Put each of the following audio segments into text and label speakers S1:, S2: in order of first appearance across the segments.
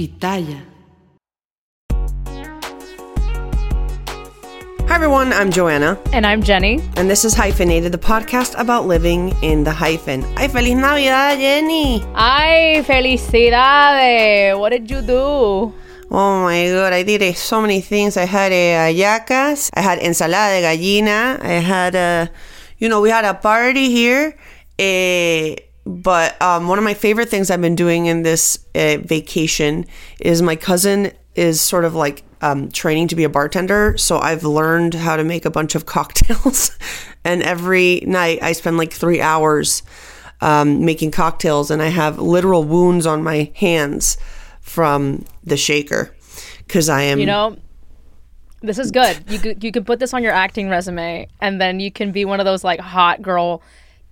S1: Pitaya.
S2: Hi, everyone. I'm Joanna,
S3: And I'm Jenny.
S2: and this is Hyphenated, the podcast about living in the hyphen. Ay, Feliz Navidad, Jenny.
S3: Ay, felicidades. What did you do?
S2: Oh my god, I did uh, so many things. I had uh, hallacas, I had ensalada de gallina, I had a, you know, we had a party here. Uh, but um, one of my favorite things I've been doing in this uh, vacation is my cousin is sort of like um, training to be a bartender. So I've learned how to make a bunch of cocktails. and every night I spend like three hours um, making cocktails, and I have literal wounds on my hands from the shaker because I am.
S3: You know, this is good. You you could put this on your acting resume, and then you can be one of those like hot girl,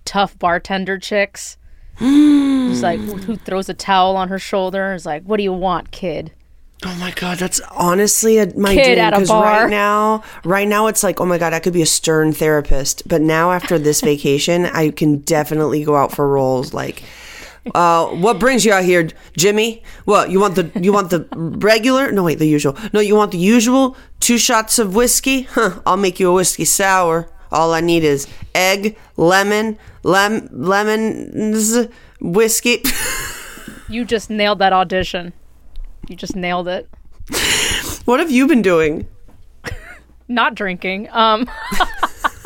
S3: tough bartender chicks. Who's like who throws a towel on her shoulder? Is like, what do you want, kid?
S2: Oh my god, that's honestly a, my
S3: Kid
S2: dream.
S3: at a
S2: Because
S3: bar.
S2: right now, right now it's like, oh my god, I could be a stern therapist. But now after this vacation, I can definitely go out for roles. Like, uh, what brings you out here, Jimmy? What you want the you want the regular? No, wait, the usual. No, you want the usual two shots of whiskey? Huh? I'll make you a whiskey sour. All I need is egg, lemon, lem, lemons, whiskey.
S3: You just nailed that audition. You just nailed it.
S2: what have you been doing?
S3: Not drinking. Um,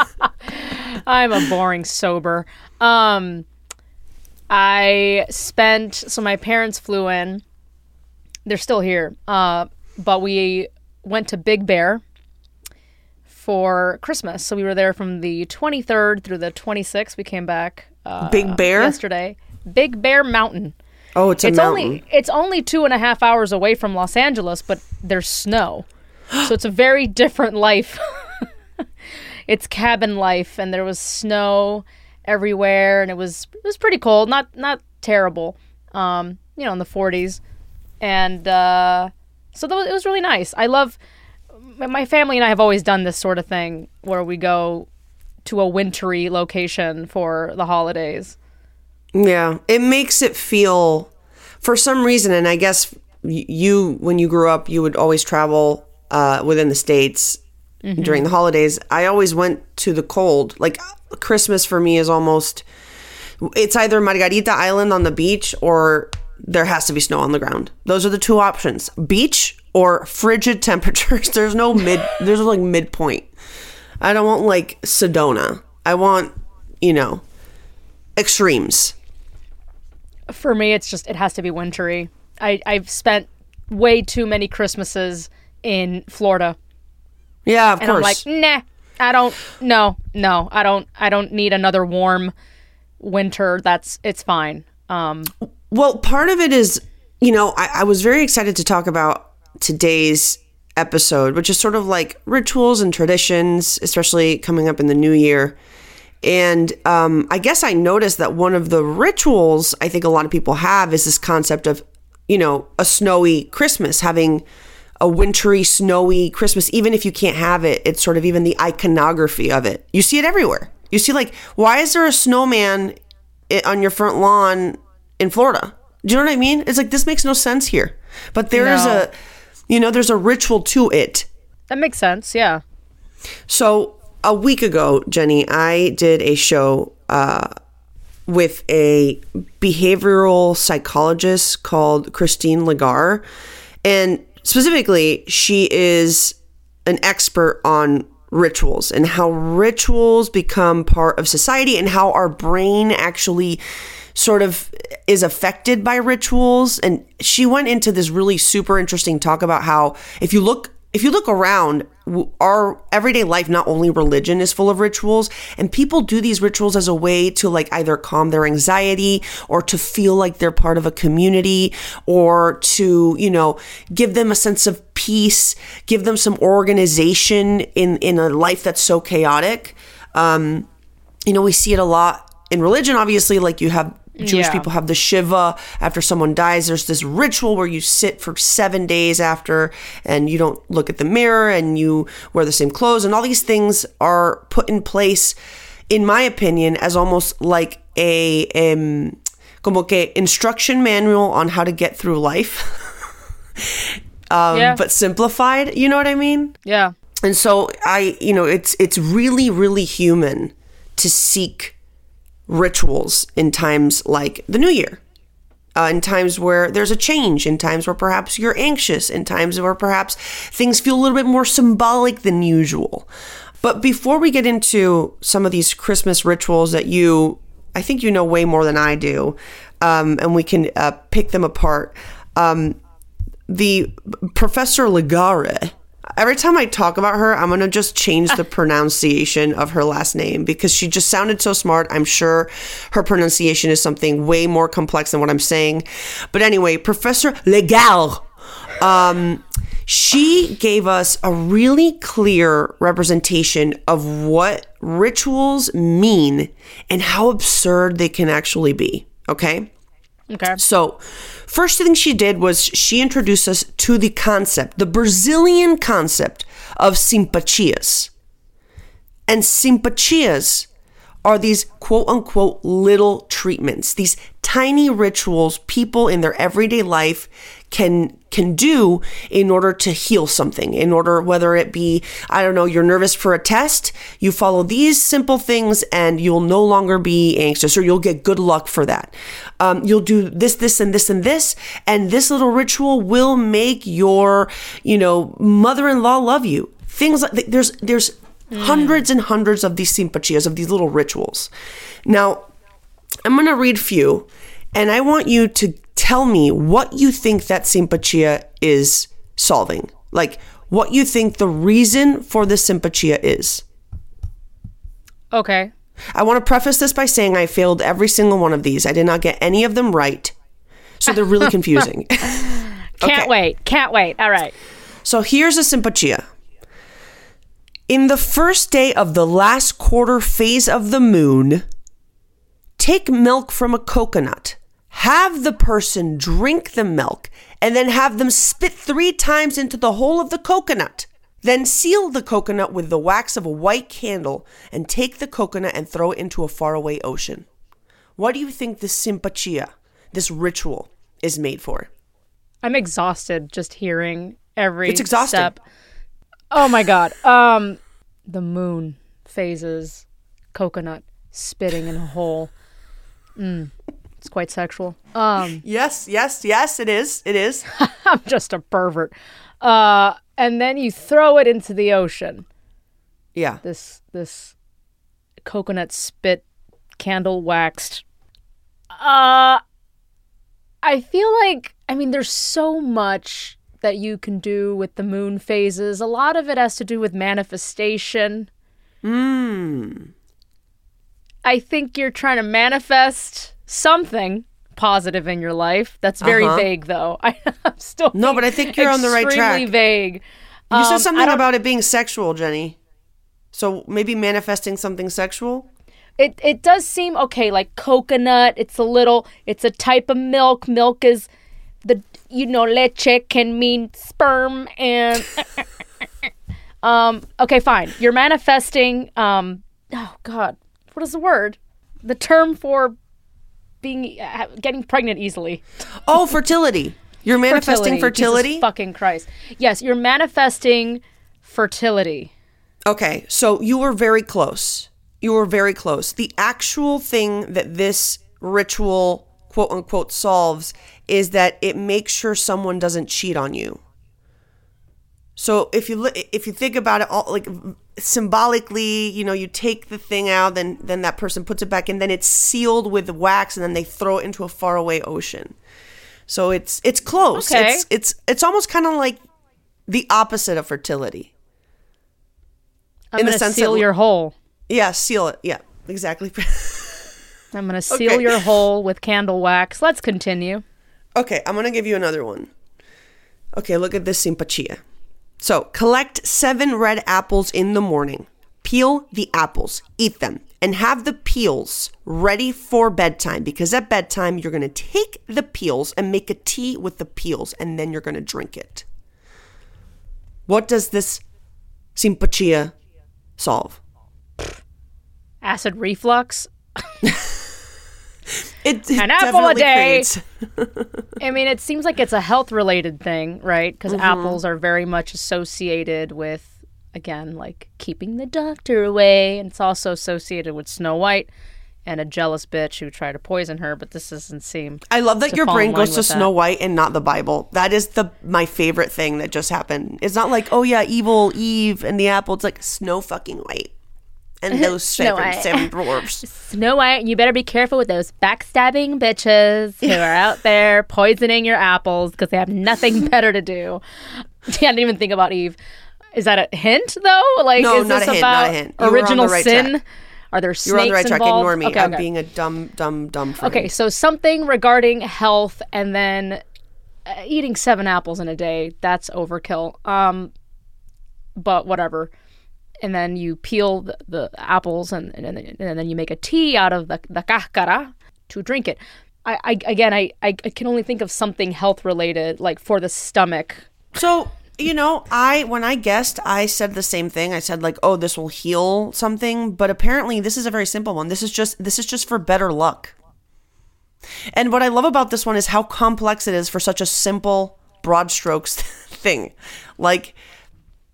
S3: I'm a boring sober. Um, I spent so my parents flew in. They're still here. Uh, but we went to Big Bear for Christmas. So we were there from the 23rd through the 26th. We came back uh,
S2: Big Bear?
S3: yesterday. Big Bear Mountain.
S2: Oh, it's a
S3: it's
S2: mountain.
S3: only it's only two and a half hours away from Los Angeles, but there's snow, so it's a very different life. it's cabin life, and there was snow everywhere, and it was it was pretty cold. Not not terrible, um, you know, in the 40s, and uh, so that was, it was really nice. I love my- my family and I have always done this sort of thing where we go to a wintry location for the holidays.
S2: Yeah, it makes it feel, for some reason, and I guess you, when you grew up, you would always travel uh, within the states during the holidays. I always went to the cold. Like Christmas for me is almost, it's either Margarita Island on the beach or there has to be snow on the ground. Those are the two options: beach or frigid temperatures. There's no mid. There's no like midpoint. I don't want like Sedona. I want, you know, extremes.
S3: For me, it's just it has to be wintry. I I've spent way too many Christmases in Florida,
S2: Yeah, of
S3: and
S2: course.
S3: I'm like, nah, I don't. No, no, I don't. I don't need another warm winter. That's it's fine. Um,
S2: Well, part of it is, you know, I, I was very excited to talk about today's episode, which is sort of like rituals and traditions, especially coming up in the new year. And um, I guess I noticed that one of the rituals I think a lot of people have is this concept of, you know, a snowy Christmas, having a wintry, snowy Christmas. Even if you can't have it, it's sort of even the iconography of it. You see it everywhere. You see, like, why is there a snowman on your front lawn in Florida? Do you know what I mean? It's like this makes no sense here. But there is
S3: No.
S2: a, you know, there's a ritual to it.
S3: that makes sense. Yeah.
S2: So a week ago, Jenny, I did a show uh, with a behavioral psychologist called Cristine Legare. And specifically, she is an expert on rituals and how rituals become part of society and how our brain actually sort of is affected by rituals. And she went into this really super interesting talk about how if you look if you look around our everyday life not only religion is full of rituals. And people do these rituals as a way to like either calm their anxiety or to feel like they're part of a community or to you know give them a sense of peace give them some organization in in a life that's so chaotic. Um you know we see it a lot in religion obviously like you have Jewish
S3: Yeah.
S2: people have the Shiva after someone dies. There's this ritual where you sit for seven days after and you don't look at the mirror and you wear the same clothes. And all these things are put in place, in my opinion, as almost like a um, como que instruction manual on how to get through life, um,
S3: Yeah.
S2: but simplified. You know what I mean?
S3: Yeah.
S2: And so I, you know, it's it's really really human to seek rituals in times like the new year. Uh, in times where there's a change, in times where perhaps you're anxious, in times where perhaps things feel a little bit more symbolic than usual. But before we get into some of these Christmas rituals that you, I think you know way more than I do, um, and we can uh, pick them apart. Um, the Professor Legare. Every time I talk about her, I'm gonna just change the pronunciation of her last name because she just sounded so smart. I'm sure her pronunciation is something way more complex than what I'm saying. But anyway, Professor Legare. Um, she gave us a really clear representation of what rituals mean and how absurd they can actually be. Okay.
S3: Okay.
S2: So, first thing she did was she introduced us to the concept, the Brazilian concept of simpatias. And simpatias are these quote unquote little treatments, these tiny rituals people in their everyday life can can do in order to heal something. In order whether it be i don't know you're nervous for a test you follow these simple things and you'll no longer be anxious or you'll get good luck for that. Um, you'll do this this and this and this and this little ritual will make your you know mother-in-law love you. Things like there's there's Mm. hundreds and hundreds of these simpatias, of these little rituals now I'm going to read a few, and I want you to tell me what you think that simpatia is solving. Like, what you think the reason for the simpatia is.
S3: Okay.
S2: I want to preface this by saying I failed every single one of these. I did not get any of them right. So they're really confusing.
S3: Can't
S2: Okay.
S3: wait. Can't wait. All right.
S2: So here's a simpatia. In the first day of the last quarter phase of the moon, take milk from a coconut. Have the person drink the milk and then have them spit three times into the hole of the coconut. Then seal the coconut with the wax of a white candle and take the coconut and throw it into a faraway ocean. What do you think this simpatia, this ritual, is made for?
S3: I'm exhausted just hearing every
S2: It's exhausting.
S3: step. Oh my god. Um the moon phases, coconut spitting in a hole. Mm, it's quite sexual. Um
S2: Yes, yes, yes, it is. It is.
S3: I'm just a pervert. Uh and then you throw it into the ocean.
S2: Yeah.
S3: This this coconut spit candle waxed. Uh I feel like I mean there's so much that you can do with the moon phases. A lot of it has to do with manifestation.
S2: Hmm.
S3: I think you're trying to manifest something positive in your life. That's very
S2: Uh-huh.
S3: vague though. I, I'm still
S2: No, but I think you're on the right track.
S3: extremely vague.
S2: You
S3: Um,
S2: said something about it being sexual, Jenny. So maybe manifesting something sexual?
S3: It it does seem okay, like coconut. It's a little. It's a type of milk. Milk is you know leche can mean sperm and um. Okay, fine. You're manifesting. Um. Oh God, what is the word? The term for being uh, getting pregnant easily.
S2: Oh, fertility. You're manifesting fertility?
S3: Jesus fucking Christ. Yes, you're manifesting fertility.
S2: Okay, so you were very close. You were very close. The actual thing that this ritual, quote unquote, solves is that it makes sure someone doesn't cheat on you. So if you if you think about it, all like symbolically, you know, you take the thing out, then then that person puts it back in, then it's sealed with wax, and then they throw it into a faraway ocean. So it's it's close.
S3: Okay.
S2: It's it's it's almost kind of like the opposite of fertility.
S3: I'm
S2: In the sense
S3: seal
S2: that-
S3: your hole.
S2: Yeah, seal it. Yeah, exactly.
S3: I'm gonna seal
S2: Okay.
S3: your hole with candle wax. Let's continue.
S2: Okay, I'm gonna give you another one. Okay, look at this simpatia. So, collect seven red apples in the morning, peel the apples, eat them, and have the peels ready for bedtime because at bedtime you're gonna take the peels and make a tea with the peels and then you're gonna drink it. What does this simpatia solve?
S3: Acid reflux.
S2: It, it
S3: An apple a day. I mean, it seems like it's a health related thing, right? Because
S2: Mm-hmm.
S3: apples are very much associated with, again, like keeping the doctor away. And it's also associated with Snow White and a jealous bitch who tried to poison her, but this doesn't seem.
S2: I love that your brain goes to
S3: with that.
S2: Snow White and not the Bible. That is the my favorite thing that just happened. It's not like, oh yeah, evil Eve and the apple. It's like Snow fucking White and those
S3: Snow
S2: seven,
S3: White.
S2: seven dwarfs.
S3: Snow White, you better be careful with those backstabbing bitches who are out there poisoning your apples because they have nothing better to do. I didn't even think about Eve. Is that a hint though? Like,
S2: No,
S3: is
S2: not
S3: this
S2: a hint,
S3: about
S2: not a hint. You were on the
S3: original
S2: right
S3: sin?
S2: track.
S3: Are there snakes
S2: You're on the right track.
S3: involved?
S2: Ignore me.
S3: Okay,
S2: I'm
S3: okay.
S2: being a dumb, dumb, dumb friend.
S3: Okay, so something regarding health and then uh, eating seven apples in a day, that's overkill. Um but whatever. And then you peel the, the apples and, and and then you make a tea out of the the cáscara to drink it. I, I again I I can only think of something health related like for the stomach.
S2: So you know, I when I guessed, I said the same thing. I said like, "Oh, this will heal something," but apparently, this is a very simple one. This is just this is just for better luck. And what I love about this one is how complex it is for such a simple, broad strokes thing. Like,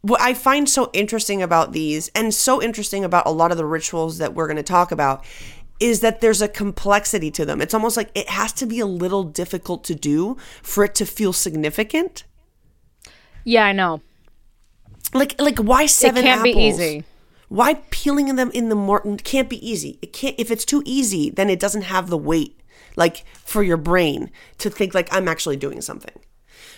S2: what I find so interesting about these, and so interesting about a lot of the rituals that we're going to talk about, is that there's a complexity to them. It's almost like it has to be a little difficult to do for it to feel significant.
S3: Yeah, I know.
S2: Like, like why seven?
S3: it can't be
S2: apples?
S3: easy.
S2: Why peeling them in the morning can't be easy? It can't. If it's too easy, then it doesn't have the weight, like for your brain to think like I'm actually doing something.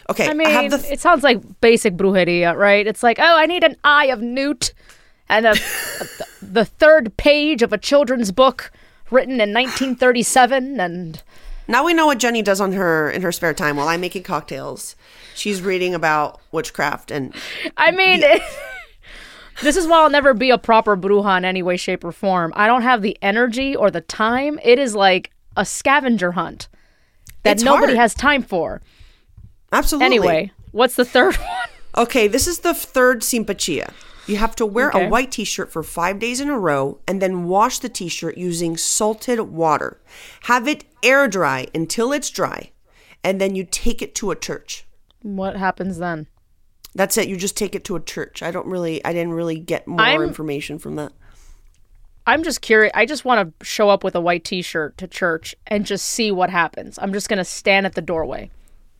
S2: Okay,
S3: I mean,
S2: the th-
S3: it sounds like basic brujeria, right? It's like, oh, I need an eye of newt and a, the third page of a children's book written in 1937, and
S2: now we know what Jenny does on her in her spare time while I'm making cocktails. She's reading about witchcraft and
S3: I mean, this is why I'll never be a proper bruja in any way, shape, or form. I don't have the energy or the time. It is like a scavenger hunt that
S2: It's
S3: nobody
S2: hard.
S3: has time for.
S2: Absolutely.
S3: Anyway, what's the third one?
S2: Okay, this is the third simpatia. You have to wear
S3: Okay.
S2: a white t-shirt for 5 days in a row and then wash the t-shirt using salted water. Have it air dry until it's dry and then you take it to a church.
S3: What happens then?
S2: That's it. You just take it to a church. I don't really I didn't really get more
S3: I'm-
S2: information from that.
S3: I'm just curious. I just want to show up with a white T-shirt to church and just see what happens. I'm just gonna stand at the doorway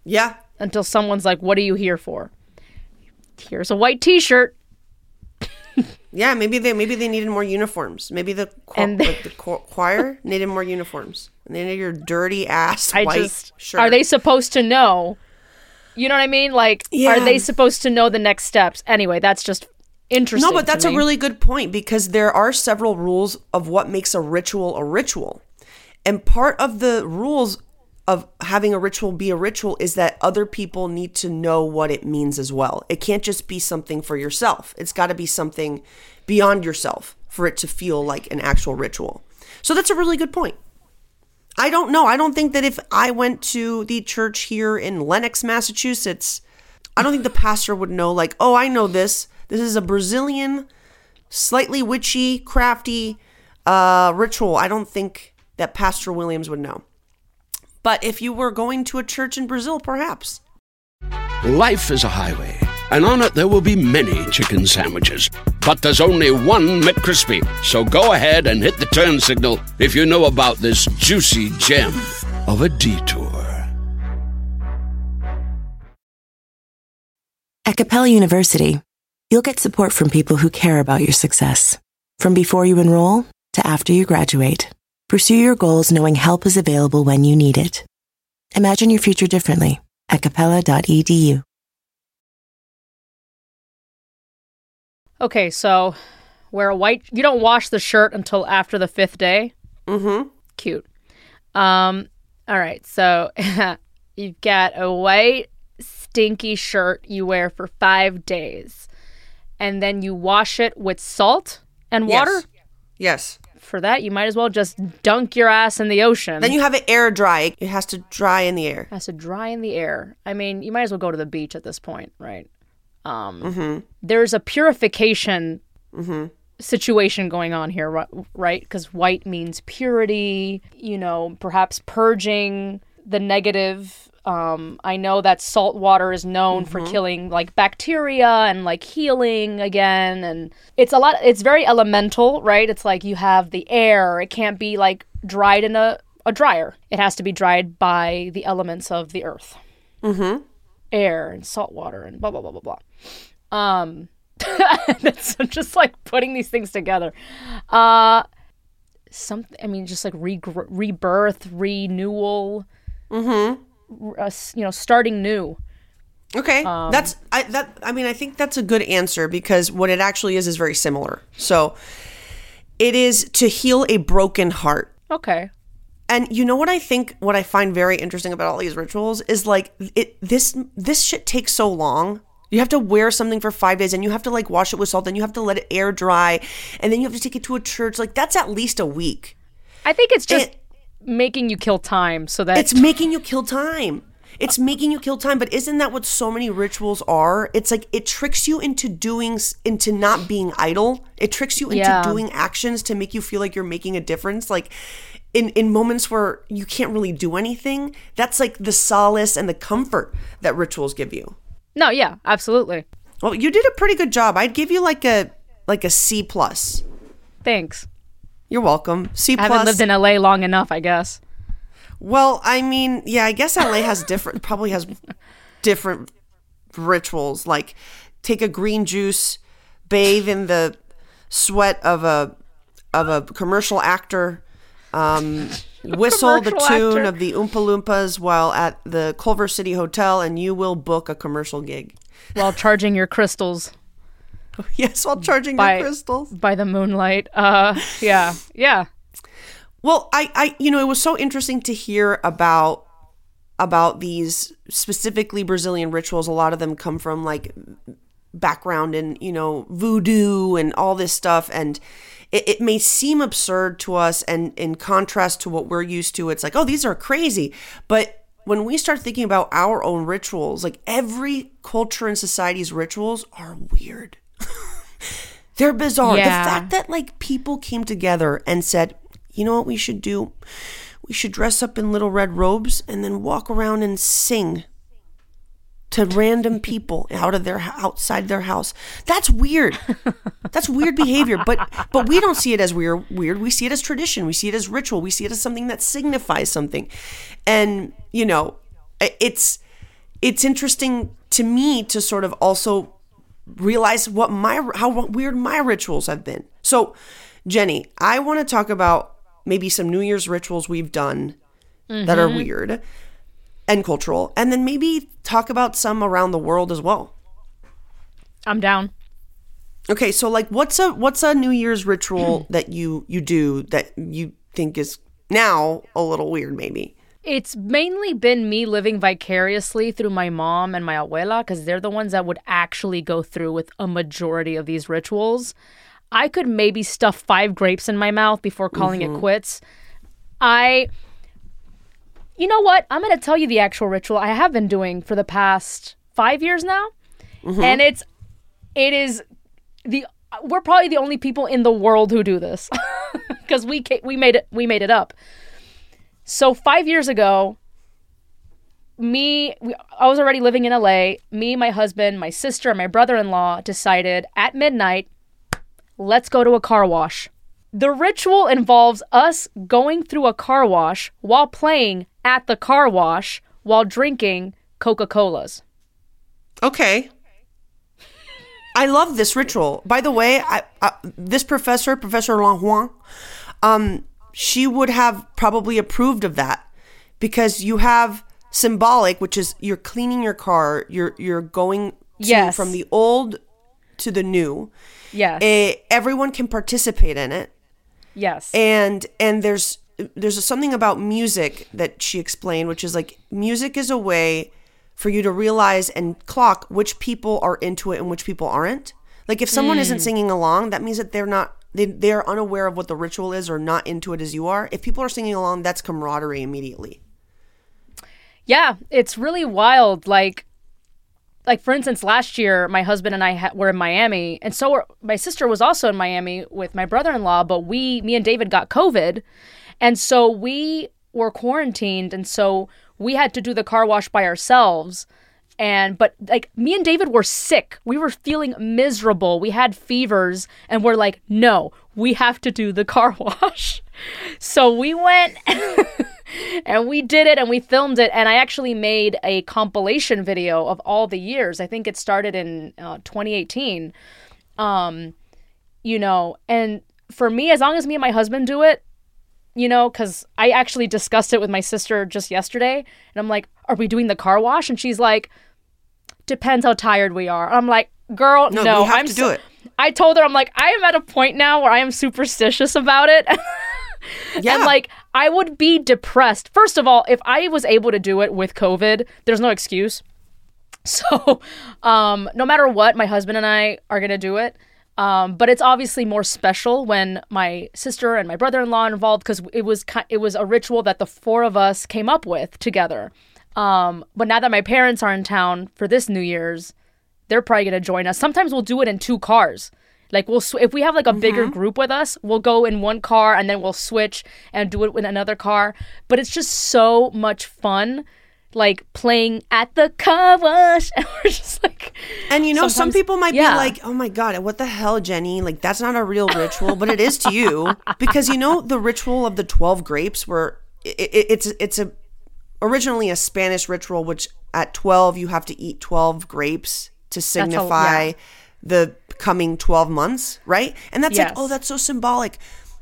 S2: Yeah.
S3: Until someone's like, "What are you here for?" Here's a white T-shirt.
S2: Yeah, maybe they maybe they needed more uniforms. Maybe the cho-
S3: And-
S2: like the cho- choir needed more uniforms. And they needed your dirty ass
S3: I
S2: white
S3: just
S2: shirt.
S3: are they supposed to know? You know what I mean? Like,
S2: Yeah.
S3: are they supposed to know the next steps? Anyway, that's just interesting.
S2: No, but that's a really good point because there are several rules of what makes a ritual a ritual. And part of the rules of having a ritual be a ritual is that other people need to know what it means as well. It can't just be something for yourself. It's got to be something beyond yourself for it to feel like an actual ritual. So that's a really good point. I don't know. I don't think that if I went to the church here in Lenox, Massachusetts, I don't think the pastor would know, like, oh, I know this. This is a Brazilian, slightly witchy, crafty uh, ritual. I don't think that Pastor Williams would know. But if you were going to a church in Brazil, perhaps.
S1: Life is a highway, and on it there will be many chicken sandwiches. But there's only one McCrispy. So go ahead and hit the turn signal if you know about this juicy gem of a detour.
S4: At Capella University, you'll get support from people who care about your success. From before you enroll to after you graduate, pursue your goals knowing help is available when you need it. Imagine your future differently at capella.edu.
S3: Okay, so wear a white. You don't wash the shirt until after the fifth day.
S2: Mm-hmm.
S3: Cute. Um. All right. So you've got a white stinky shirt you wear for five days, and then you wash it with salt and water.
S2: Yes. Yes.
S3: For that, you might as well just dunk your ass in the ocean.
S2: Then you have it air dry. It has to dry in the air.
S3: It has to dry in the air. I mean, you might as well go to the beach at this point, right? Um, There's a purification situation going on here, right? Because white means purity, you know, perhaps purging the negative. Um, I know that salt water is known for killing like bacteria and like healing again. And it's a lot, it's very elemental, right? It's like you have the air, it can't be like dried in a, a dryer, it has to be dried by the elements of the earth air and salt water and blah blah blah blah blah. Um, that's just like putting these things together. Uh, something. I mean, just like re- rebirth, renewal. Mm-hmm. Uh, you know, starting new.
S2: Okay, that's I that I mean I think that's a good answer because what it actually is is very similar. So it is to heal a broken heart.
S3: Okay.
S2: And you know what I think what I find very interesting about all these rituals is like it this this shit takes so long. You have to wear something for 5 days and you have to like wash it with salt and you have to let it air dry and then you have to take it to a church like that's at least a week.
S3: I think it's just
S2: It-
S3: making you kill time so that
S2: It's making you kill time. It's making you kill time, but isn't that what so many rituals are? It's like it tricks you into doing into not being idle. It tricks you into
S3: Yeah.
S2: doing actions to make you feel like you're making a difference. Like in in moments where you can't really do anything, that's like the solace and the comfort that rituals give you.
S3: no, yeah, absolutely.
S2: Well, you did a pretty good job. I'd give you like a like a C plus.
S3: Thanks.
S2: You're welcome. C
S3: I
S2: plus.
S3: I haven't lived in LA long enough, I guess.
S2: Well, I mean, yeah, I guess LA has different, probably has different rituals. Like take a green juice, bathe in the sweat of a of a commercial actor, um, whistle the tune
S3: actor.
S2: of the Oompa Loompas while at the Culver City Hotel, and you will book a commercial gig.
S3: While charging your crystals
S2: Yes, while charging
S3: by
S2: your crystals.
S3: by the moonlight. Uh, yeah, yeah.
S2: Well, I, I, you know, it was so interesting to hear about about these specifically Brazilian rituals. A lot of them come from like background in you know voodoo and all this stuff, and it, it may seem absurd to us, and in contrast to what we're used to, it's like, oh, these are crazy, but when we start thinking about our own rituals, like every culture and society's rituals are weird. They're bizarre.
S3: Yeah.
S2: The fact that like people came together and said, you know what we should do? We should dress up in little red robes and then walk around and sing to random people out of their outside their house. That's weird. That's weird behavior, but but we don't see it as weird. Weird. We see it as tradition. We see it as ritual. We see it as something that signifies something. And you know, it's it's interesting to me to sort of also realize what my how weird my rituals have been. So, Jenny, I want to talk about maybe some New Year's rituals we've done that are mm-hmm. weird and cultural, and then maybe talk about some around the world as well.
S3: I'm down.
S2: Okay, so like what's a what's a New Year's ritual that you you do that you think is now a little weird maybe?
S3: It's mainly been me living vicariously through my mom and my abuela because they're the ones that would actually go through with a majority of these rituals. I could maybe stuff five grapes in my mouth before calling it mm-hmm. quits. I, you know what? I'm going to tell you the actual ritual I have been doing for the past five years now. Mm-hmm. And it's, it is the, we're probably the only people in the world who do this because we, we made it, we made it up. So five years ago, me, we, I was already living in LA. Me, my husband, my sister, and my brother in law decided at midnight, let's go to a car wash. The ritual involves us going through a car wash while playing at the car wash while drinking Coca Colas.
S2: Okay. I love this ritual. By the way, I, I, this professor, Professor Langhuan, um, she would have probably approved of that because you have symbolic, which is you're cleaning your car, you're you're going to,
S3: Yes.
S2: from the old to the new.
S3: Yes.
S2: Eh, everyone can participate in it,
S3: yes.
S2: and and there's there's something about music that she explained, which is like music is a way for you to realize and clock which people are into it and which people aren't. Like if someone isn't singing along, that means that they're not they they're unaware of what the ritual is or not into it as you are. If people are singing along, that's camaraderie immediately.
S3: Yeah, it's really wild. Like, like for instance, last year my husband and I ha- were in Miami, and so were, my sister was also in Miami with my brother-in-law. But we, me and David, got COVID, and so we were quarantined, and so we had to do the car wash by ourselves. And but like me and David were sick. We were feeling miserable. We had fevers, and we're like, no, we have to do the car wash. So we went and we did it and we filmed it and i actually made a compilation video of all the years i think it started in uh, 2018 um you know and for me as long as me and my husband do it you know because i actually discussed it with my sister just yesterday and i'm like are we doing the car wash and she's like depends how tired we are i'm like girl
S2: No,
S3: no,
S2: we have
S3: i'm
S2: to do it.
S3: i told her i'm like i am at a point now where i am superstitious about it
S2: Yeah.
S3: and like I would be depressed. First of all, if I was able to do it with COVID, there's no excuse. So, um, no matter what, my husband and I are gonna do it. Um, but it's obviously more special when my sister and my brother-in-law are involved because it was it was a ritual that the four of us came up with together. Um, but now that my parents are in town for this New Year's, they're probably gonna join us. Sometimes we'll do it in two cars. Like we'll sw- if we have like a bigger group with us, we'll go in one car and then we'll switch and do it in another car. But it's just so much fun, like playing at the car wash, and we're just like,
S2: And you know, some people might
S3: yeah.
S2: be like, "Oh my god, what the hell, Jenny? Like that's not a real ritual," but it is to you because you know the ritual of the twelve grapes, where it, it, it's it's a originally a Spanish ritual, which at twelve you have to eat twelve grapes to signify
S3: yeah.
S2: the coming twelve months, right? And that's like, oh, that's so symbolic.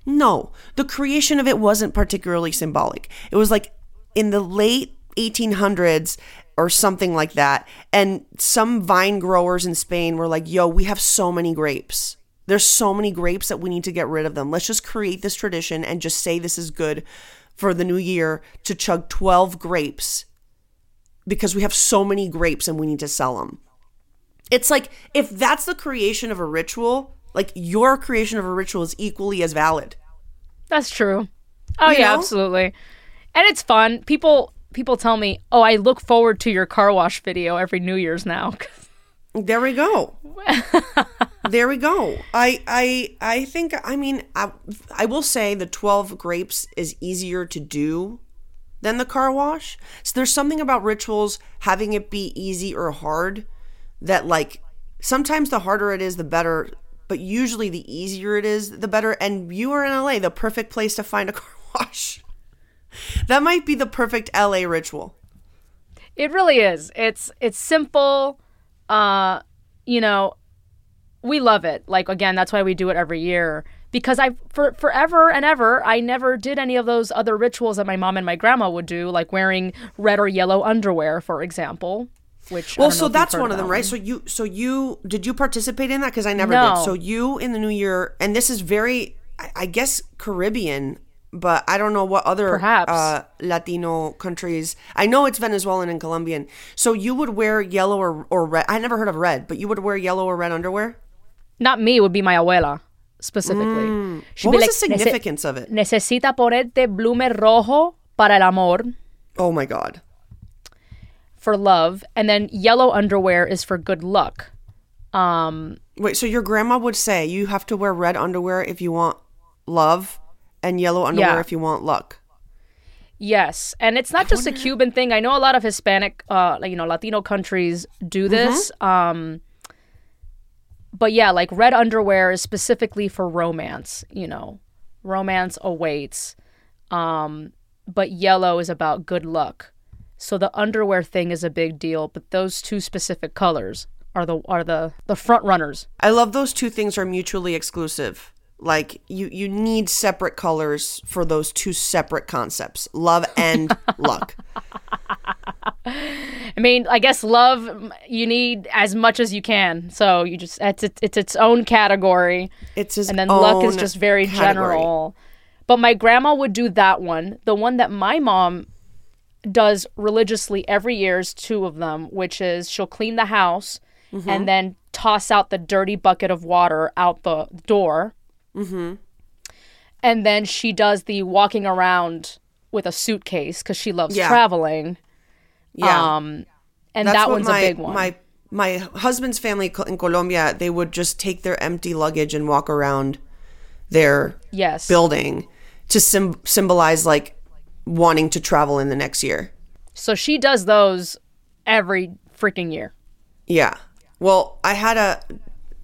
S2: No, the creation of it wasn't particularly symbolic. It was like in the late 1800s or something like that. And some vine growers in Spain were like, yo, we have so many grapes. There's so many grapes that we need to get rid of them. Let's just create this tradition and just say this is good for the new year to chug 12 grapes because we have so many grapes and we need to sell them. It's like if that's the creation of a ritual, like your creation of a ritual is equally as valid.
S3: that's true. Oh
S2: You
S3: yeah,
S2: know?
S3: absolutely. And it's fun. People people tell me, oh, I look forward to your car wash video every New Year's now.
S2: There we go. there we go. I I I think I mean I I will say the 12 grapes is easier to do than the car wash. So there's something about rituals having it be easy or hard that like sometimes the harder it is the better, but usually the easier it is the better and you are in LA, the perfect place to find a car wash. That might be the perfect LA ritual.
S3: It really is. It's it's simple. Uh, you know, we love it. Like again, that's why we do it every year. Because I for forever and ever I never did any of those other rituals that my mom and my grandma would do, like wearing red or yellow underwear, for example. Which
S2: Well, so that's one of them, right? So you, so you, did you participate in that? Because I never
S3: No.
S2: did. So you in the new year, and this is very, I, I guess Caribbean, but I don't know what other
S3: Perhaps.
S2: uh, Latino countries. I know it's Venezuelan and Colombian. So you would wear yellow or or red. I never heard of red, but you would wear yellow or red underwear.
S3: Not me, it would be my abuela specifically. She'd
S2: What was
S3: like,
S2: the significance of it?
S3: Necesita ponerte blume rojo para el amor.
S2: Oh my god.
S3: for love, and then yellow underwear is for good luck. Um,
S2: Wait, so your grandma would say you have to wear red underwear if you want love, and yellow underwear
S3: Yeah.
S2: if you want luck.
S3: Yes, and it's not just a Cuban thing. I know a lot of Hispanic, uh, you know, Latino countries do this. Um, but yeah, like red underwear is specifically for romance. You know, romance awaits. Um, but yellow is about good luck. So the underwear thing is a big deal. But those two specific colors are the are the the front runners.
S2: I love those two things are mutually exclusive. Like you you need separate colors for those two separate concepts. Love and luck.
S3: I mean, I guess love you need as much as you can. So you just it's it's, it's its own category.
S2: It's his
S3: and then luck is just very
S2: category.
S3: general. But my grandma would do that one. The one that my mom does religiously every year is two of them, which is she'll clean the house
S2: Mm-hmm.
S3: and then toss out the dirty bucket of water out the door. Mm-hmm. And then she does the walking around with a suitcase because she loves
S2: Yeah.
S3: traveling.
S2: Yeah.
S3: Um, and
S2: That's
S3: that one's
S2: my,
S3: a big one.
S2: My my husband's family in Colombia, they would just take their empty luggage and walk around their
S3: yes.
S2: building to sim- symbolize like wanting to travel in the next year.
S3: So she does those every freaking year.
S2: Yeah. Well, I had a,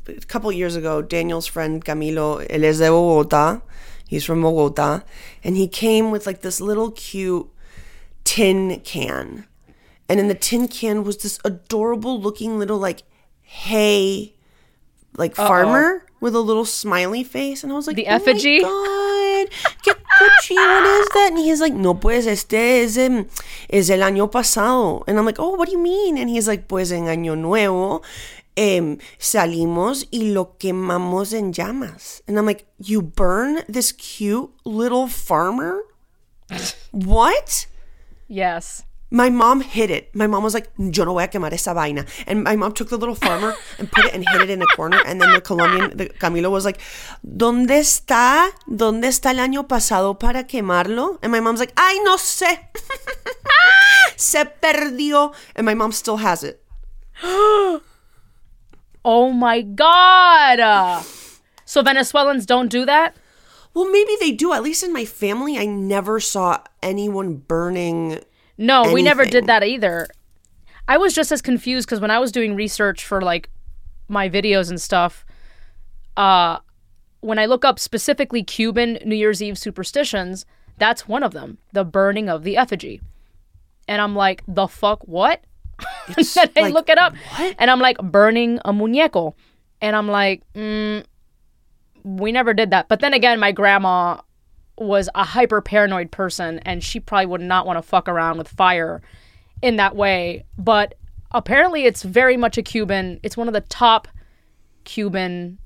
S2: a couple years ago, Daniel's friend Camilo, él es de Bogotá. He's from Bogotá. And he came with like this little cute tin can. And in the tin can was this adorable looking little like hay like farmer with a little smiley face. And I was like,
S3: The
S2: "Oh my
S3: effigy?
S2: God, qué cuchi, what is that? And he's like, no, pues este es, em, es el año pasado. And I'm like, oh, what do you mean? And he's like, pues en año nuevo em, salimos y lo quemamos en llamas. And I'm like, you burn this cute little farmer? What?
S3: Yes.
S2: My mom hid it. My mom was like, yo no voy a quemar esa vaina. And my mom took the little farmer and put it and hid it in a corner. And then the Colombian, the Camilo was like, ¿Dónde está? ¿Dónde está el año pasado para quemarlo? And my mom's like, ay, no sé. Se perdió. And my mom still has it.
S3: Oh my God. So Venezuelans don't do that?
S2: Well, maybe they do. At least in my family, I never saw anyone burning.
S3: No, we never did that either. I was just as confused because when I was doing research for like my videos and stuff, uh, when I look up specifically Cuban New Year's Eve superstitions, that's one of them the burning of the effigy. And I'm like, the fuck, what? and then I
S2: like,
S3: look it up and I'm like, burning a muñeco. And I'm like, mm, we never did that. But then again, my grandma was a hyper paranoid person and she probably would not want to fuck around with fire in that way. But apparently, it's very much a Cuban, it's one of the top Cuban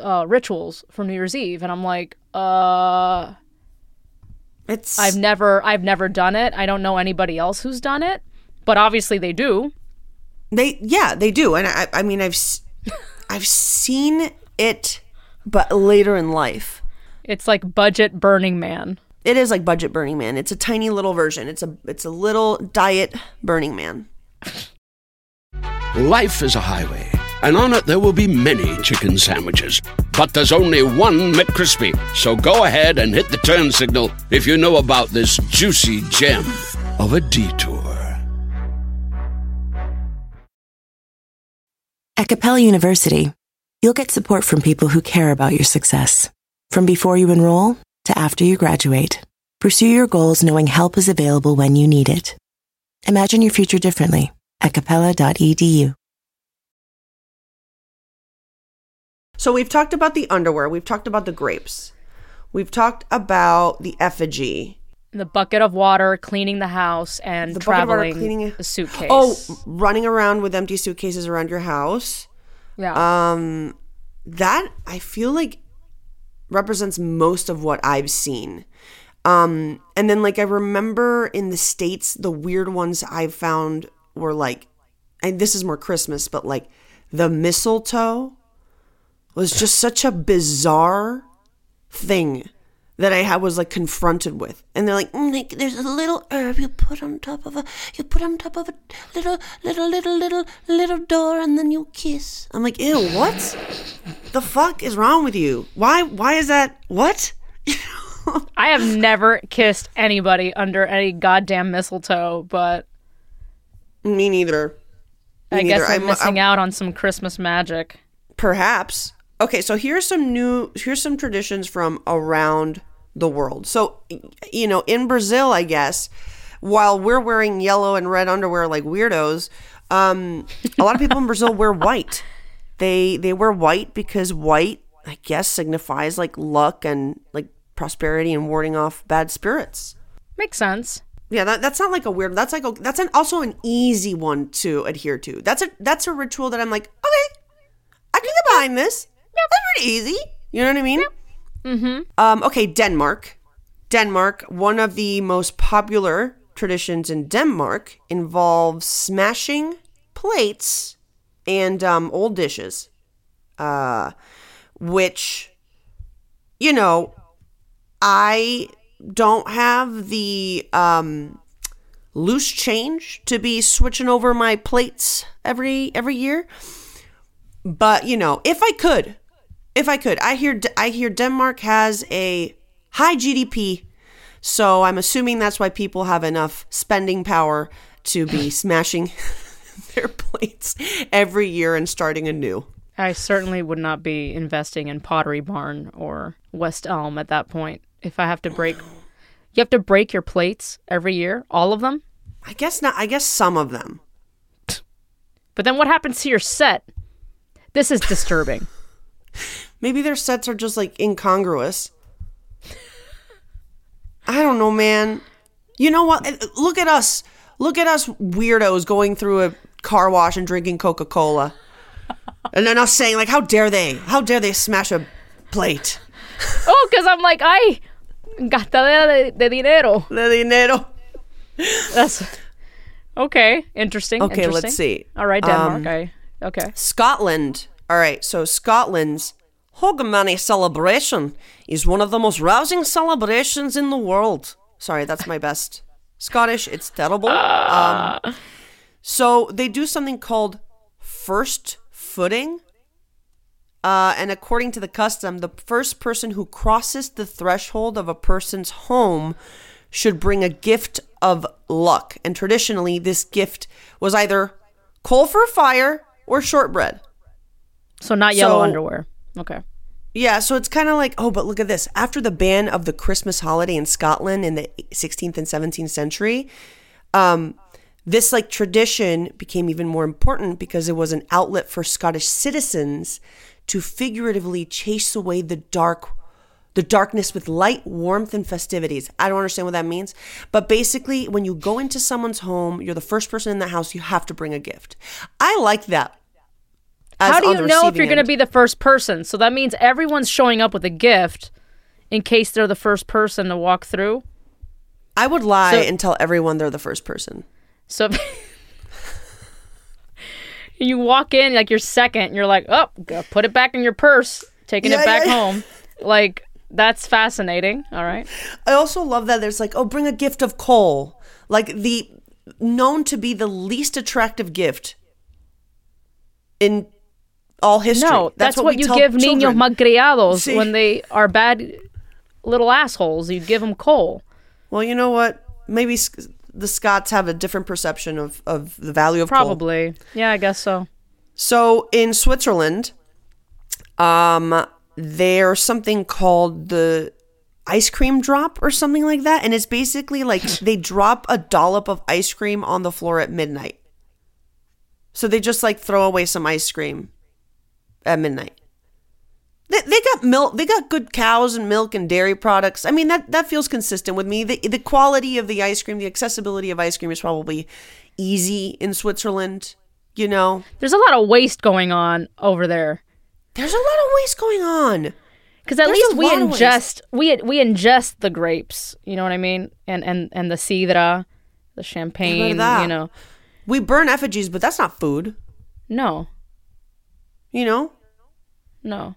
S3: uh, rituals for New Year's Eve. And I'm like, uh,
S2: It's.
S3: I've never, I've never done it. I don't know anybody else who's done it, but obviously they do.
S2: They yeah, they do, and I I mean I've s- I've seen it, but later in life,
S3: It's like budget Burning Man.
S2: it is like budget Burning Man. It's a tiny little version. It's a it's a little diet Burning Man.
S1: Life is a highway, and on it there will be many chicken sandwiches. But there's only one McCrispy. So go ahead and hit the turn signal if you know about this juicy gem of a detour.
S4: At Capella University, you'll get support from people who care about your success. From before you enroll to after you graduate, pursue your goals knowing help is available when you need it. Imagine your future differently at capella.edu.
S2: So we've talked about the underwear. We've talked about the grapes. We've talked about the effigy.
S3: The bucket of water, cleaning the house, and
S2: The of water,
S3: traveling
S2: cleaning
S3: the suitcase.
S2: Oh, running around with empty suitcases around your house.
S3: yeah.
S2: Um, that I feel like represents most of what I've seen. Um, and then like I remember in the states, the weird ones I've found were like, and this is more Christmas, but like the mistletoe was just such a bizarre thing that I had was like confronted with. And they're like, mm, there's a little herb you put on top of a you put on top of a little little little little little door and then you kiss. I'm like, ew, what? the fuck is wrong with you? Why why is that what?
S3: I have never kissed anybody under any goddamn mistletoe, but
S2: Me neither. Me
S3: I guess
S2: neither.
S3: I'm,
S2: I'm-
S3: missing
S2: I'm-
S3: out on some Christmas magic.
S2: Perhaps. Okay, so here's some new here's some traditions from around the world. So you know, in Brazil, I guess, while we're wearing yellow and red underwear like weirdos, um, a lot of people in Brazil wear white. They they wear white because white, I guess, signifies like luck and like prosperity and warding off bad spirits.
S3: Makes sense.
S2: Yeah, that, that's not like a weird. That's like a, that's an also an easy one to adhere to. That's a that's a ritual that I'm like, okay, I can get behind this. That's pretty easy. You know what I mean? Mm-hmm. Um, okay, Denmark. Denmark. One of the most popular traditions in Denmark involves smashing plates and um, old dishes, uh, which, you know, I don't have the um, loose change to be switching over my plates every every year. But you know, if I could, if I could, I hear I hear Denmark has a high GDP, so I'm assuming that's why people have enough spending power to be smashing their plates every year and starting anew.
S3: I certainly would not be investing in Pottery Barn or West Elm at that point. If I have to break, you have to break your plates every year, all of them.
S2: I guess not. I guess some of them.
S3: But then what happens to your set? This is disturbing.
S2: Maybe their sets are just like incongruous. I don't know, man. You know what? Uh, Look at us. Look at us weirdos going through a car wash and drinking Coca Cola. And then us saying, like, how dare they? How dare they smash a plate?
S3: oh, because I'm like, I gastadera de, de dinero.
S2: De dinero.
S3: That's okay. Interesting.
S2: Okay, let's see.
S3: All right, Denmark.
S2: Um,
S3: I okay.
S2: Scotland. All right, so Scotland's Hogmanay celebration is one of the most rousing celebrations in the world. Sorry, that's my best Scottish. It's terrible. Um, so they do something called first footing. Uh, and according to the custom, the first person who crosses the threshold of a person's home should bring a gift of luck. And traditionally, this gift was either coal for a fire or shortbread.
S3: So not yellow
S2: so-
S3: underwear. Okay.
S2: Yeah, so it's kind of like, oh, but look at this. After the ban of the Christmas holiday in Scotland in the 16th and 17th century, um, this like tradition became even more important because it was an outlet for Scottish citizens to figuratively chase away the dark the darkness with light, warmth, and festivities. I don't understand what that means. But basically, when you go into someone's home, you're the first person in the house, you have to bring a gift. I like that.
S3: How do you know if you're going to be the first person? So that means everyone's showing up with a gift in case they're the first person to walk through.
S2: I would lie
S3: So-
S2: and tell everyone they're the first person.
S3: So you walk in like you're second, and you're like, oh, put it back in your purse, taking
S2: Yeah,
S3: it back
S2: yeah, yeah.
S3: home. Like that's fascinating. All right.
S2: I also love that there's like, oh, bring a gift of coal. Like the known to be the least attractive gift in all history.
S3: No, that's, what,
S2: we
S3: you give niños
S2: children.
S3: malcriados
S2: See?
S3: when they are bad little assholes. You give them coal.
S2: Well, you know what? Maybe the Scots have a different perception of, of the value of coal.
S3: Probably. Yeah, I guess so.
S2: So in Switzerland, um, there's something called the ice cream drop or something like that, and it's basically like they drop a dollop of ice cream on the floor at midnight. So they just like throw away some ice cream at midnight. They, they got milk. They got good cows and milk and dairy products. I mean that that feels consistent with me. The the quality of the ice cream, the accessibility of ice cream is probably easy in Switzerland. You know,
S3: There's a lot of waste going on over there.
S2: there's a lot of waste going on.
S3: Because at
S2: There's
S3: least we
S2: lot of waste.
S3: ingest we we ingest the grapes. You know what I mean? And and and the sidra, the champagne. You know,
S2: We burn effigies, but that's not food.
S3: no,
S2: You know.
S3: no.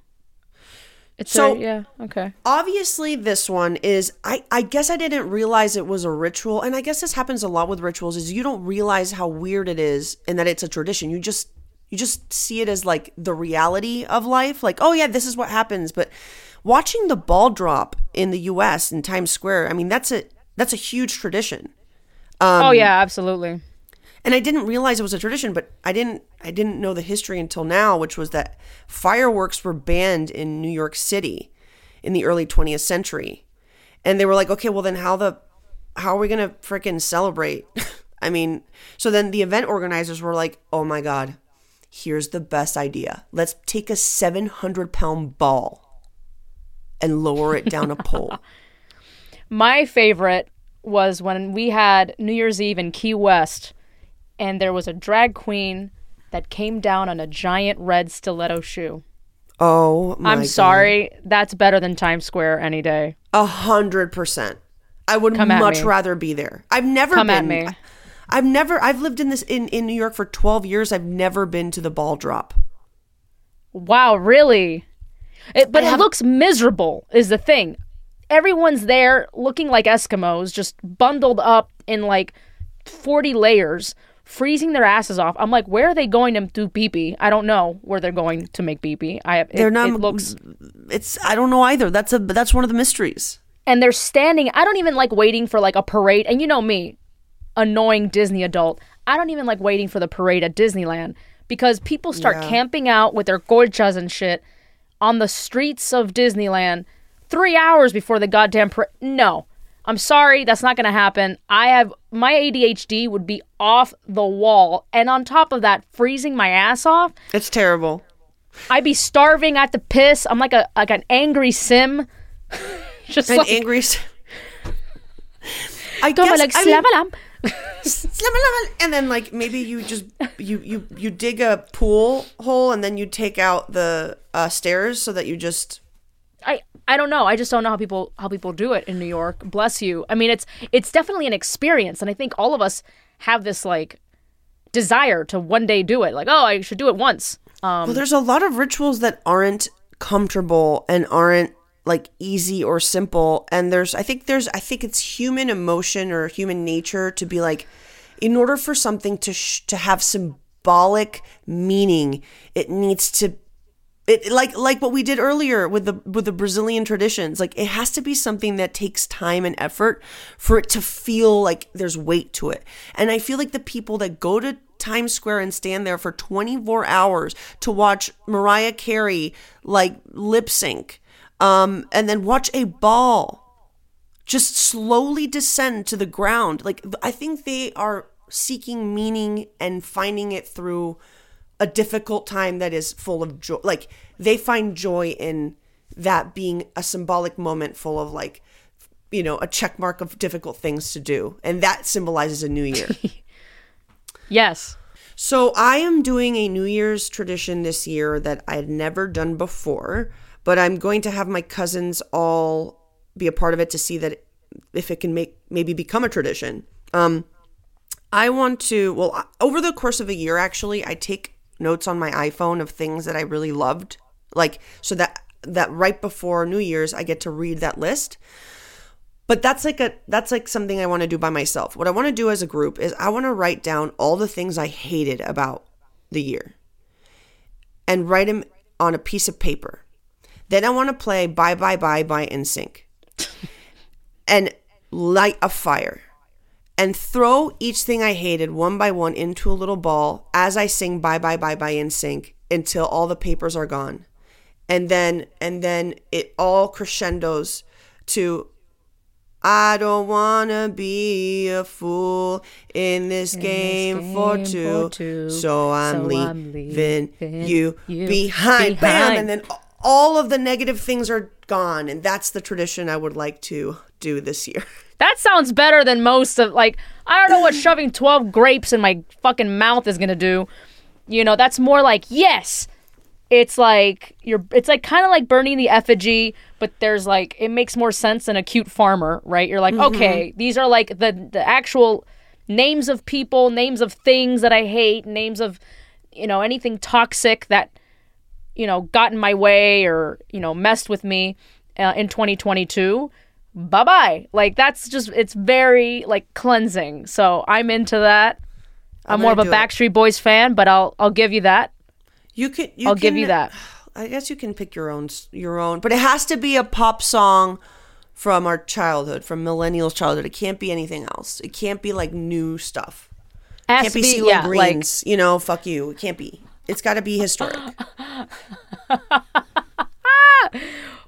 S3: It's
S2: So-
S3: a, yeah okay.
S2: Obviously, this one is. I I guess I didn't realize it was a ritual, and I guess this happens a lot with rituals. Is you don't realize how weird it is, and that it's a tradition. You just you just see it as like the reality of life. Like, oh yeah, this is what happens. But watching the ball drop in the U.S. in Times Square. I mean, that's a that's a huge tradition.
S3: oh um, yeah, absolutely.
S2: And I didn't realize it was a tradition, but I didn't I didn't know the history until now, which was that fireworks were banned in New York City in the early 20th century. And they were like, "Okay, well then how the how are we going to freaking celebrate?" I mean, so then the event organizers were like, "Oh my god. Here's the best idea. Let's take a 700 pound ball and lower it down a pole."
S3: My favorite was when we had New Year's Eve in Key West, and there was a drag queen that came down on a giant red stiletto shoe.
S2: Oh my
S3: I'm
S2: God.
S3: sorry, that's better than Times Square any day.
S2: A hundred percent. I would much
S3: me.
S2: rather be there. I've never
S3: Come
S2: been.
S3: at me.
S2: I've never. I've lived in this in in New York for twelve years. I've never been to the ball drop.
S3: Wow, really? It, but
S2: I
S3: it looks miserable, is the thing. Everyone's there looking like Eskimos, just bundled up in like 40 layers, freezing their asses off. I'm like, where are they going to do pee pee? I don't know where they're going to make pee pee. I, it,
S2: They're not.
S3: It looks.
S2: It's. I don't know either. That's a. That's one of the mysteries.
S3: and they're standing i don't even like waiting for like a parade and you know me annoying disney adult i don't even like waiting for the parade at disneyland because people start camping out with their gorchas and shit on the streets of disneyland three hours before the goddamn parade no i'm sorry that's not gonna happen i have my adhd would be off the wall and on top of that freezing my ass off
S2: It's terrible.
S3: i'd be starving at the piss i'm like a like an angry sim just
S2: And
S3: like,
S2: angry. s- I guess.
S3: like
S2: I mean, and then like maybe you just you you you dig a pool hole and then you take out the uh, stairs so that you just
S3: I I don't know. I just don't know how people how people do it in New York. Bless you. I mean, it's it's definitely an experience, and I think all of us have this like desire to one day do it. Like, oh, I should do it once. Um,
S2: Well, there's a lot of rituals that aren't comfortable and aren't like easy or simple. And there's, I think there's, I think it's human emotion or human nature to be like, in order for something to sh- to have symbolic meaning, it needs to. It like like what we did earlier with the with the Brazilian traditions. Like it has to be something that takes time and effort for it to feel like there's weight to it. And I feel like the people that go to Times Square and stand there for 24 hours to watch Mariah Carey like lip sync, um, and then watch a ball just slowly descend to the ground. Like I think they are seeking meaning and finding it through a difficult time that is full of joy. Like they find joy in that being a symbolic moment full of like you know a check mark of difficult things to do and that symbolizes a new year
S3: yes.
S2: so I am doing a New Year's tradition this year that I had never done before, but I'm going to have my cousins all be a part of it to see that if it can make maybe become a tradition. Um, I want to well over the course of a year actually I take notes on my iPhone of things that I really loved, like so that that right before New Year's I get to read that list but that's like a that's like something I want to do by myself. What I want to do as a group is I want to write down all the things I hated about the year and write them on a piece of paper. Then I want to play Bye Bye Bye by NSYNC and light a fire and throw each thing I hated one by one into a little ball as I sing Bye Bye Bye bye NSYNC until all the papers are gone. And then and then it all crescendos to I don't wanna be a fool in this, game, for,
S3: game
S2: two,
S3: for two,
S2: so I'm
S3: so
S2: leaving,
S3: leaving
S2: you,
S3: you
S2: behind. Bam! And then all of the negative things are gone, and that's the tradition I would like to do this year.
S3: That sounds better than most of like I don't know what shoving 12 grapes in my fucking mouth is to do. You know, that's more like yes. It's like you're it's like kind of like burning the effigy, but there's like it makes more sense than a cute farmer, right? You're like, mm-hmm. "Okay, these are like the the actual names of people, names of things that I hate, names of you know, anything toxic that you know, got in my way or, you know, messed with me uh, in 2022, bye bye. Like, that's just, it's very, like, cleansing. So I'm into that. I'm,
S2: I'm
S3: more of a
S2: gonna it.
S3: Backstreet Boys fan, but I'll, I'll give you that.
S2: You can. You
S3: I'll give you that.
S2: I guess you can pick your own your own, but it has to be a pop song from our childhood, from millennials' childhood. It can't be anything else. It can't be like new stuff. It can't be
S3: be, yeah, like
S2: Green's. you know, fuck you. It can't be. It's got to be historic.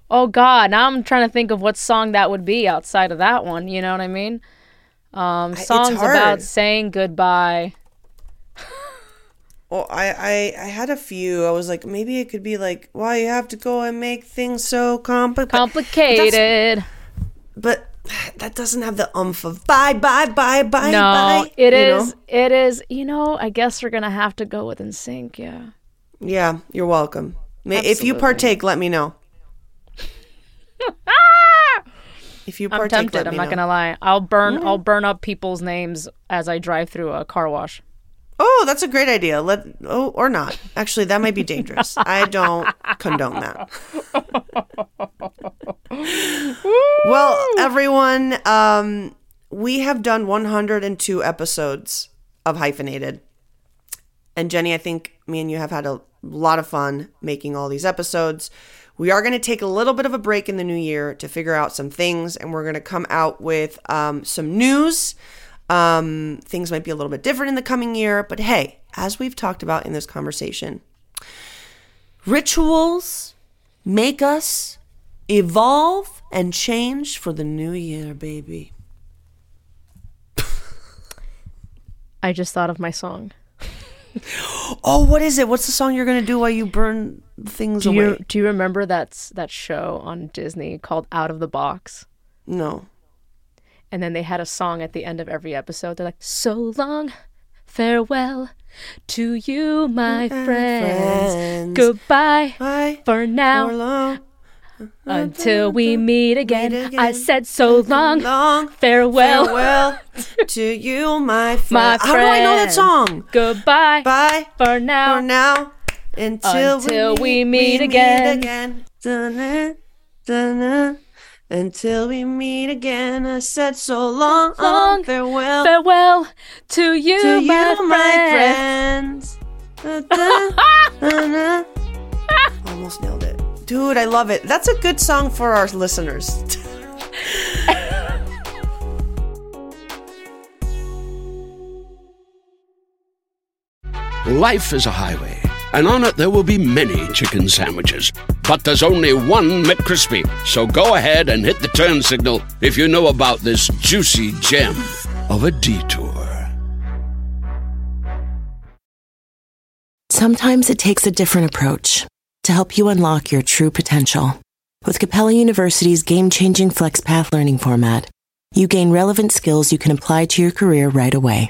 S3: oh god. Now I'm trying to think of what song that would be outside of that one. You know what I mean? Um, songs about saying goodbye.
S2: Well, I, I I had a few. I was like, maybe it could be like, why you have to go and make things so complicated.
S3: Complicated.
S2: but that doesn't have the umph of bye bye bye bye
S3: no,
S2: bye.
S3: it is.
S2: know?
S3: It is. You know, I guess we're gonna have to go with NSYNC. Yeah.
S2: Yeah, you're welcome. Ma- If you partake, let me know. if you partake,
S3: I'm
S2: tempted.
S3: I'm not
S2: know.
S3: gonna lie. I'll burn. I'll burn up people's names as I drive through a car wash.
S2: Oh, that's a great idea. Let oh or not. Actually, that might be dangerous. I don't condone that. well, everyone, um, we have done 102 episodes of Hyphenated. And Jenny, I think me and you have had a lot of fun making all these episodes. We are going to take a little bit of a break in the new year to figure out some things, and we're going to come out with um, some news. Um, things might be a little bit different in the coming year, but hey, as we've talked about in this conversation, rituals make us evolve and change for the new year, baby.
S3: I just thought of my song.
S2: Oh, what is it? What's the song you're going to do while you burn things
S3: Do
S2: away?
S3: you do you remember that that show on Disney called Out of the Box?
S2: No.
S3: And then they had a song at the end of every episode. They're like, "So long, farewell to you, my mm, friends.
S2: friends.
S3: Goodbye
S2: Bye.
S3: for now, until we meet again.
S2: again.
S3: I said so long,
S2: long
S3: farewell,
S2: farewell to you, my friend.
S3: my
S2: How do I know that song?
S3: Goodbye
S2: Bye
S3: for now,
S2: for now until,
S3: Until
S2: we,
S3: we
S2: meet,
S3: meet again.
S2: again. Dun-na, dun-na, Until we meet again, I said so long,
S3: Long
S2: farewell
S3: farewell to you,
S2: to you,
S3: my,
S2: my
S3: friend.
S2: friends. Dun-dun, dun-na. Almost nailed it. Dude, I love it. That's a good song for our listeners.
S1: Life is a highway, and on it there will be many chicken sandwiches. But there's only one McCrispy. So go ahead and hit the turn signal if you know about this juicy gem of a detour.
S4: Sometimes it takes a different approach to help you unlock your true potential. With Capella University's game changing FlexPath learning format, you gain relevant skills you can apply to your career right away.